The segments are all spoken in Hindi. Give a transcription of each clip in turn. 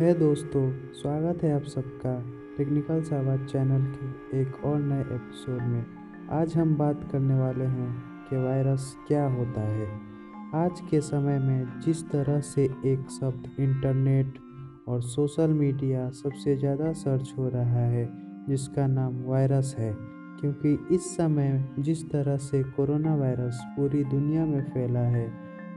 है दोस्तों, स्वागत है आप सबका टेक्निकल सावाद चैनल के एक और नए एपिसोड में। आज हम बात करने वाले हैं कि वायरस क्या होता है। आज के समय में जिस तरह से एक शब्द इंटरनेट और सोशल मीडिया सबसे ज़्यादा सर्च हो रहा है, जिसका नाम वायरस है, क्योंकि इस समय जिस तरह से कोरोना वायरस पूरी दुनिया में फैला है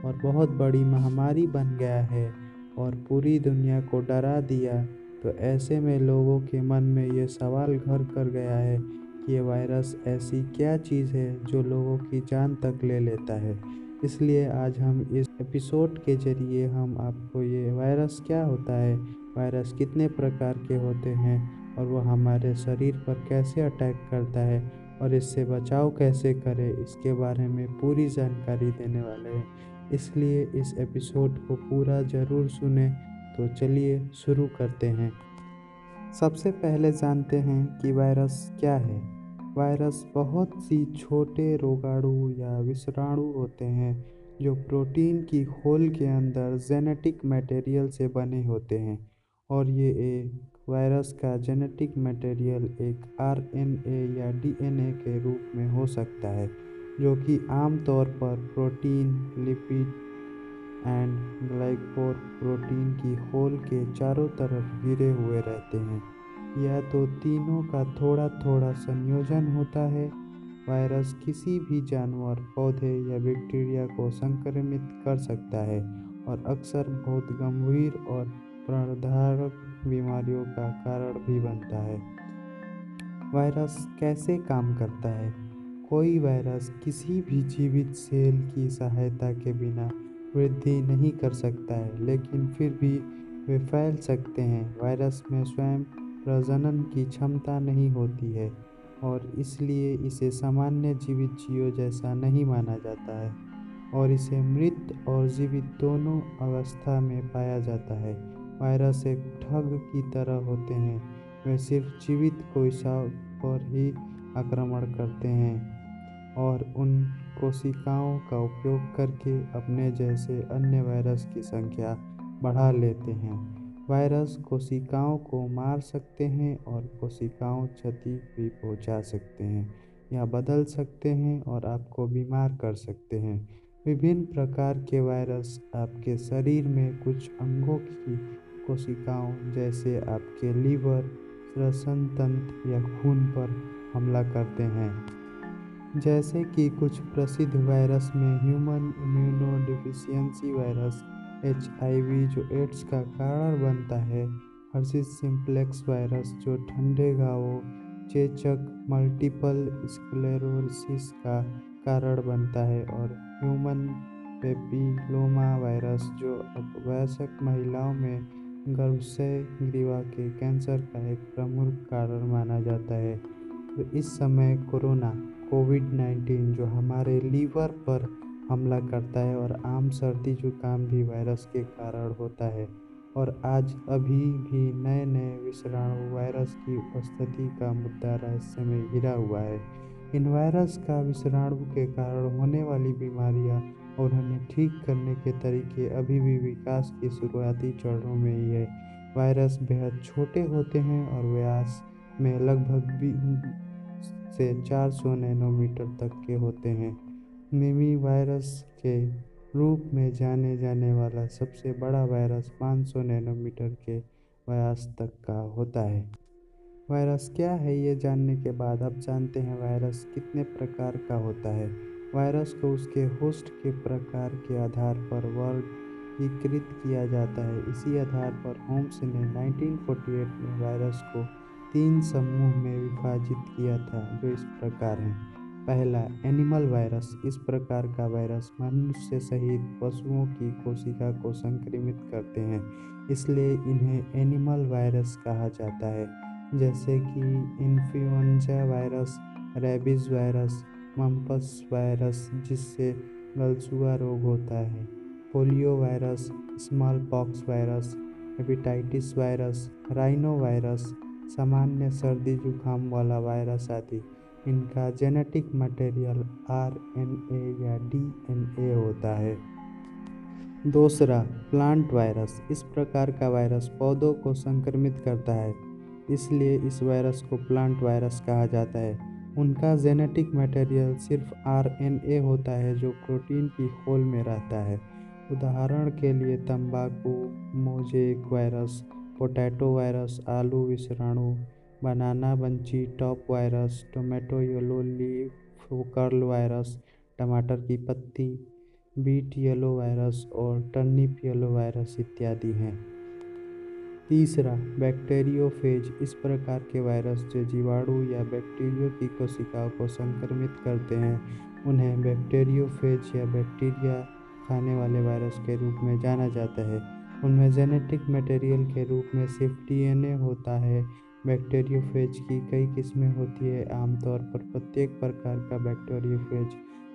और बहुत बड़ी महामारी बन गया है और पूरी दुनिया को डरा दिया। तो ऐसे में लोगों के मन में ये सवाल घर कर गया है कि ये वायरस ऐसी क्या चीज़ है जो लोगों की जान तक ले लेता है। इसलिए आज हम इस एपिसोड के ज़रिए हम आपको ये वायरस क्या होता है, वायरस कितने प्रकार के होते हैं और वो हमारे शरीर पर कैसे अटैक करता है और इससे बचाव कैसे करें, इसके बारे में पूरी जानकारी देने वाले हैं। इसलिए इस एपिसोड को पूरा ज़रूर सुने। तो चलिए शुरू करते हैं। सबसे पहले जानते हैं कि वायरस क्या है। वायरस बहुत सी छोटे रोगाणु या विषाणु होते हैं, जो प्रोटीन की होल के अंदर जेनेटिक मटेरियल से बने होते हैं। और ये एक वायरस का जेनेटिक मटेरियल एक आरएनए या डीएनए के रूप में हो सकता है। जो कि आमतौर पर protein, lipid and glycoprotein की होल के चारों तरफ़ गिरे हुए रहते हैं। या तो तीनों का थोड़ा थोड़ा संयोजन होता है, वायरस किसी भी जानवर, पौधे या बैक्टीरिया को संक्रमित कर सकता है और अक्सर बहुत गंभीर और प्राणधारक बीमारियों का कारण भी बनता है। वायरस कैसे काम करता है? कोई वायरस किसी भी जीवित सेल की सहायता के बिना वृद्धि नहीं कर सकता है, लेकिन फिर भी वे फैल सकते हैं। वायरस में स्वयं प्रजनन की क्षमता नहीं होती है और इसलिए इसे सामान्य जीवित जीव जैसा नहीं माना जाता है और इसे मृत और जीवित दोनों अवस्था में पाया जाता है। वायरस एक ठग की तरह होते हैं। वे सिर्फ़ जीवित कोशिकाओं पर ही आक्रमण करते हैं। और उन कोशिकाओं का उपयोग करके अपने जैसे अन्य वायरस की संख्या बढ़ा लेते हैं। वायरस कोशिकाओं को मार सकते हैं और कोशिकाओं क्षति भी पहुँचा सकते हैं या बदल सकते हैं और आपको बीमार कर सकते हैं। विभिन्न प्रकार के वायरस आपके शरीर में कुछ अंगों की कोशिकाओं जैसे आपके लीवर, श्वसन तंत्र या खून पर हमला करते हैं। जैसे कि कुछ प्रसिद्ध वायरस में ह्यूमन इम्यूनोडिफिशियंसी वायरस, एचआईवी जो एड्स का कारण बनता है हर्सिस सिंप्लेक्स वायरस जो ठंडे घावों चेचक, मल्टीपल स्क्लेरोसिस का कारण बनता है, और ह्यूमन पेपिलोमा वायरस जो वयस्क महिलाओं में गर्भाशय ग्रीवा के कैंसर का एक प्रमुख कारण माना जाता है। तो इस समय कोरोना कोविड नाइन्टीन जो हमारे लीवर पर हमला करता है और आम सर्दी जुकाम भी वायरस के कारण होता है। और आज अभी भी नए नए विषाणु वायरस की उपस्थिति का मुद्दा रहस्य में घिरा हुआ है। इन वायरस का विषाणु के कारण होने वाली बीमारियाँ और उन्हें ठीक करने के तरीके अभी भी विकास की शुरुआती चरणों में ही है। वायरस बेहद छोटे होते हैं और व्यास में लगभग से 400 नैनोमीटर तक के होते हैं। मिमी वायरस के रूप में जाने जाने वाला सबसे बड़ा वायरस 500 नैनोमीटर के व्यास तक का होता है। वायरस क्या है ये जानने के बाद अब जानते हैं वायरस कितने प्रकार का होता है। वायरस को उसके होस्ट के प्रकार के आधार पर वर्गीकृत किया जाता है। इसी आधार पर होम्स ने 1948 में वायरस को तीन समूह में विभाजित किया था जो इस प्रकार हैं। पहला, एनिमल वायरस। इस प्रकार का वायरस मनुष्य सहित पशुओं की कोशिका को संक्रमित करते हैं, इसलिए इन्हें एनिमल वायरस कहा जाता है। जैसे कि influenza virus rabies virus, mumps virus, जिससे गलसुआ रोग होता है। Polio virus smallpox virus, hepatitis virus, rhinovirus सामान्य सर्दी जुकाम वाला वायरस आदि। इनका genetic material R N A या डी एन ए होता है। दूसरा, प्लांट वायरस। इस प्रकार का वायरस पौधों को संक्रमित करता है, इसलिए इस वायरस को प्लांट वायरस कहा जाता है। उनका जेनेटिक मटेरियल सिर्फ़ आरएनए होता है जो प्रोटीन की खोल में रहता है। उदाहरण के लिए तंबाकू, मोजेक वायरस पोटैटो वायरस, आलू विषाणु, banana bunchy, top virus, tomato yellow leaf, curl virus, टमाटर की पत्ती, बीट येलो वायरस और टर्निप येलो वायरस इत्यादि हैं। तीसरा, बैक्टीरियोफेज, इस प्रकार के वायरस जो जीवाणु या बैक्टीरियो की कोशिकाओं को संक्रमित करते हैं, उन्हें बैक्टीरियोफेज या बैक्टीरिया खाने वाले वायरस के रूप में जाना जाता है। उनमें जेनेटिक मटेरियल के रूप में सिर्फ़ डीएनए होता है। बैक्टीरियोफेज की कई किस्में होती है। आमतौर पर प्रत्येक प्रकार का बैक्टीरियोफेज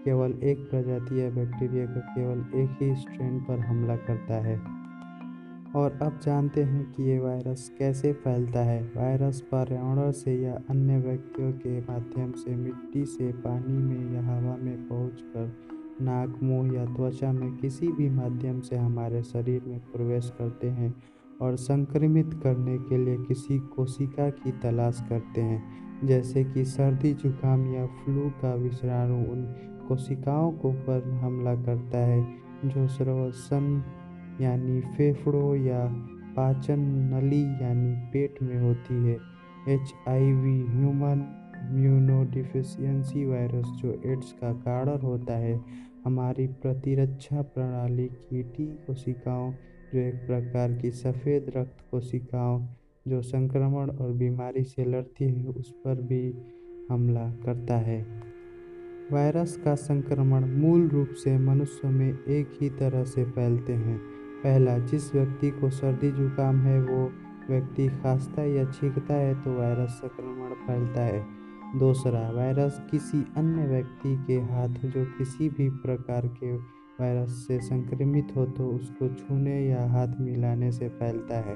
केवल एक प्रजाति या बैक्टीरिया का केवल एक ही स्ट्रेन पर हमला करता है। और अब जानते हैं कि ये वायरस कैसे फैलता है। वायरस पर्यावरण से या अन्य व्यक्तियों के माध्यम से मिट्टी से पानी में या हवा में पहुंचकर नाक, मुँह या त्वचा में किसी भी माध्यम से हमारे शरीर में प्रवेश करते हैं और संक्रमित करने के लिए किसी कोशिका की तलाश करते हैं। जैसे कि सर्दी, जुकाम या फ्लू का विषाणु उन कोशिकाओं को पर हमला करता है, जो श्वसन यानी फेफड़ों या पाचन नली यानी पेट में होती है। H I V human immunodeficiency virus जो एड्स का कारण होता है, हमारी प्रतिरक्षा प्रणाली की टी कोशिकाओं, जो एक प्रकार की सफ़ेद रक्त कोशिकाओं, जो संक्रमण और बीमारी से लड़ती है, उस पर भी हमला करता है। वायरस का संक्रमण मूल रूप से मनुष्यों में एक ही तरह से फैलते हैं। पहला, जिस व्यक्ति को सर्दी जुकाम है, वो व्यक्ति खांसता या छींकता है तो वायरस संक्रमण फैलता है। दूसरा, वायरस किसी अन्य व्यक्ति के हाथ जो किसी भी प्रकार के वायरस से संक्रमित हो तो उसको छूने या हाथ मिलाने से फैलता है।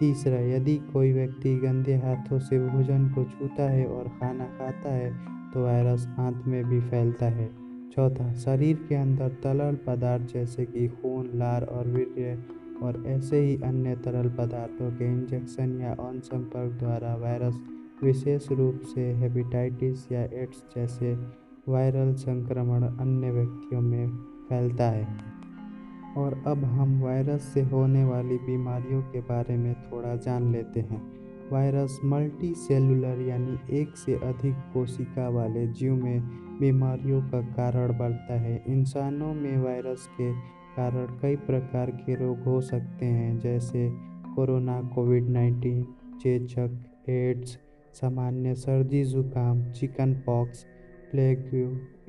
तीसरा, यदि कोई व्यक्ति गंदे हाथों से भोजन को छूता है और खाना खाता है तो वायरस हाथ में भी फैलता है। चौथा, शरीर के अंदर तरल पदार्थ जैसे कि खून, लार और वीर्य और ऐसे ही अन्य तरल पदार्थों के इंजेक्शन या ऑन संपर्क द्वारा वायरस विशेष रूप से हेपेटाइटिस या एड्स जैसे वायरल संक्रमण अन्य व्यक्तियों में फैलता है। और अब हम वायरस से होने वाली बीमारियों के बारे में थोड़ा जान लेते हैं। वायरस मल्टी सेलुलर यानी एक से अधिक कोशिका वाले जीव में बीमारियों का कारण बनता है। इंसानों में वायरस के कारण कई प्रकार के रोग हो सकते हैं, जैसे कोरोना, कोविड नाइन्टीन, चेचक, एड्स सामान्य सर्दी, जुकाम, chickenpox, plague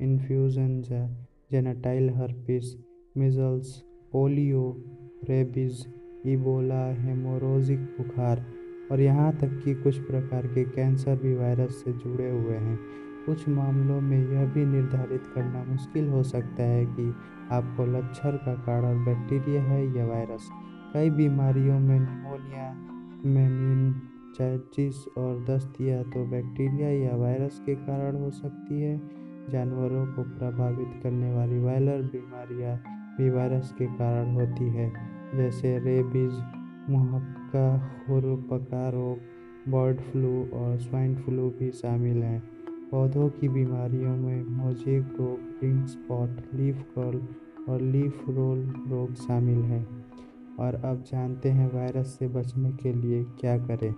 influenza genital herpes, measles, polio, rabies, Ebola, hemorrhagic बुखार और यहाँ तक कि कुछ प्रकार के कैंसर भी वायरस से जुड़े हुए हैं। कुछ मामलों में यह भी निर्धारित करना मुश्किल हो सकता है कि आपको लक्षण का कारण बैक्टीरिया है या वायरस। कई बीमारियों में निमोनिया मेनिनजाइटिस और दस्त या तो बैक्टीरिया या वायरस के कारण हो सकती है। जानवरों को प्रभावित करने वाली वायरल बीमारियाँ भी वायरस के कारण होती है, जैसे रेबीज, मुहक्का खुरपका रोग, बर्ड फ्लू और स्वाइन फ्लू भी शामिल हैं। पौधों की बीमारियों में मोजेक रोग पिंक स्पॉट, लीफ कर्ल और लीफ रोल रोग शामिल हैं। और अब जानते हैं वायरस से बचने के लिए क्या करें?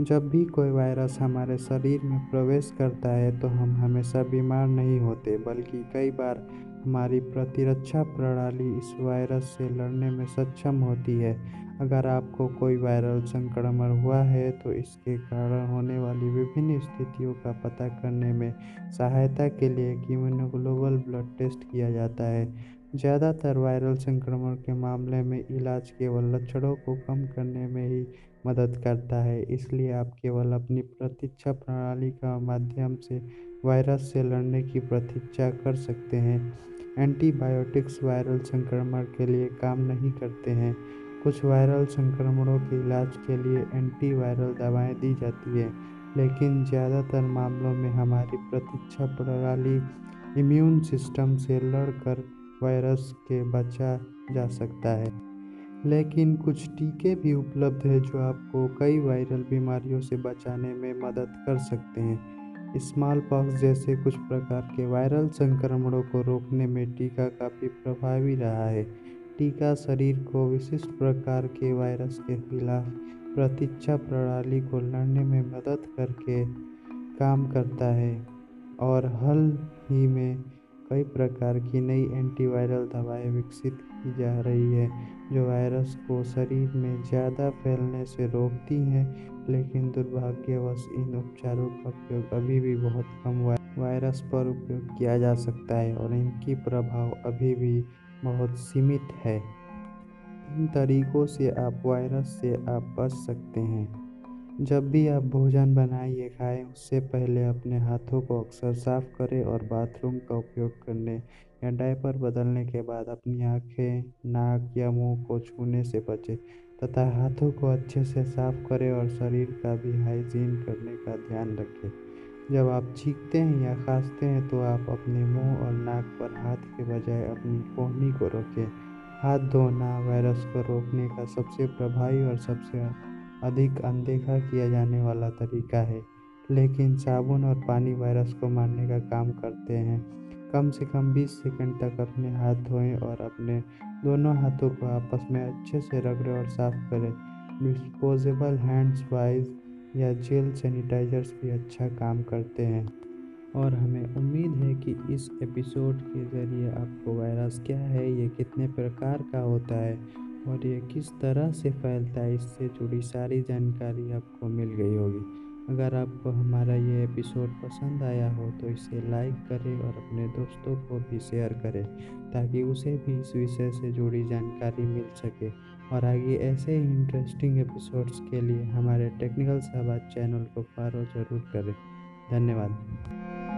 जब भी कोई वायरस हमारे शरीर में प्रवेश करता है तो हम हमेशा बीमार नहीं होते, बल्कि कई बार हमारी प्रतिरक्षा प्रणाली इस वायरस से लड़ने में सक्षम होती है। अगर आपको कोई वायरल संक्रमण हुआ है तो इसके कारण होने वाली विभिन्न स्थितियों का पता करने में सहायता के लिए इम्यूनोग्लोबल ब्लड टेस्ट किया जाता है। ज़्यादातर वायरल संक्रमण के मामले में इलाज केवल लक्षणों को कम करने में ही मदद करता है, इसलिए आप केवल अपनी प्रतीक्षा प्रणाली का माध्यम से वायरस से लड़ने की प्रतीक्षा कर सकते हैं। एंटीबायोटिक्स वायरल संक्रमण के लिए काम नहीं करते हैं। कुछ वायरल संक्रमणों के इलाज के लिए एंटीवायरल दवाएँ दी जाती है, लेकिन ज़्यादातर मामलों में हमारी प्रतीक्षा प्रणाली इम्यून सिस्टम से लड़कर वायरस के बचा जा सकता है। लेकिन कुछ टीके भी उपलब्ध हैं जो आपको कई वायरल बीमारियों से बचाने में मदद कर सकते हैं। स्मॉल पॉक्स जैसे कुछ प्रकार के वायरल संक्रमणों को रोकने में टीका काफ़ी प्रभावी रहा है। टीका शरीर को विशिष्ट प्रकार के वायरस के खिलाफ प्रतीक्षा प्रणाली को लड़ने में मदद करके काम करता है और हाल ही में कई प्रकार की नई एंटीवायरल दवाएँ विकसित की जा रही है, जो वायरस को शरीर में ज़्यादा फैलने से रोकती हैं, लेकिन दुर्भाग्यवश इन उपचारों का उपयोग अभी भी बहुत कम वायरस पर उपयोग किया जा सकता है और इनकी प्रभाव अभी भी बहुत सीमित है। इन तरीकों से आप वायरस से आप बच सकते हैं। जब भी आप भोजन बनाइए, खाएँ। उससे पहले अपने हाथों को अक्सर साफ़ करें और बाथरूम का उपयोग करने या डायपर बदलने के बाद अपनी आँखें, नाक या मुँह को छूने से बचें तथा हाथों को अच्छे से साफ़ करें और शरीर का भी हाइजीन करने का ध्यान रखें। जब आप छींकते हैं या खांसते हैं तो आप अपने मुँह और नाक पर हाथ के बजाय अपनी कोहनी को रखें हाथ धोना वायरस को रोकने का सबसे प्रभावी और सबसे अधिक अनदेखा किया जाने वाला तरीका है। लेकिन साबुन और पानी वायरस को मारने का काम करते हैं। कम से कम 20 सेकंड तक अपने हाथ धोएँ और अपने दोनों हाथों को आपस में अच्छे से रगड़ें और साफ़ करें। डिस्पोजेबल हैंड्स, वाइज या जेल सैनिटाइजर्स भी अच्छा काम करते हैं। और हमें उम्मीद है कि इस एपिसोड के ज़रिए आपको वायरस क्या है, ये कितने प्रकार का होता है और ये किस तरह से फैलता है, इससे जुड़ी सारी जानकारी आपको मिल गई होगी। अगर आपको हमारा ये एपिसोड पसंद आया हो तो इसे लाइक करें और अपने दोस्तों को भी शेयर करें, ताकि उसे भी इस विषय से जुड़ी जानकारी मिल सके। और आगे ऐसे ही इंटरेस्टिंग एपिसोड्स के लिए हमारे टेक्निकल सहबाज चैनल को फॉलो ज़रूर करें। धन्यवाद।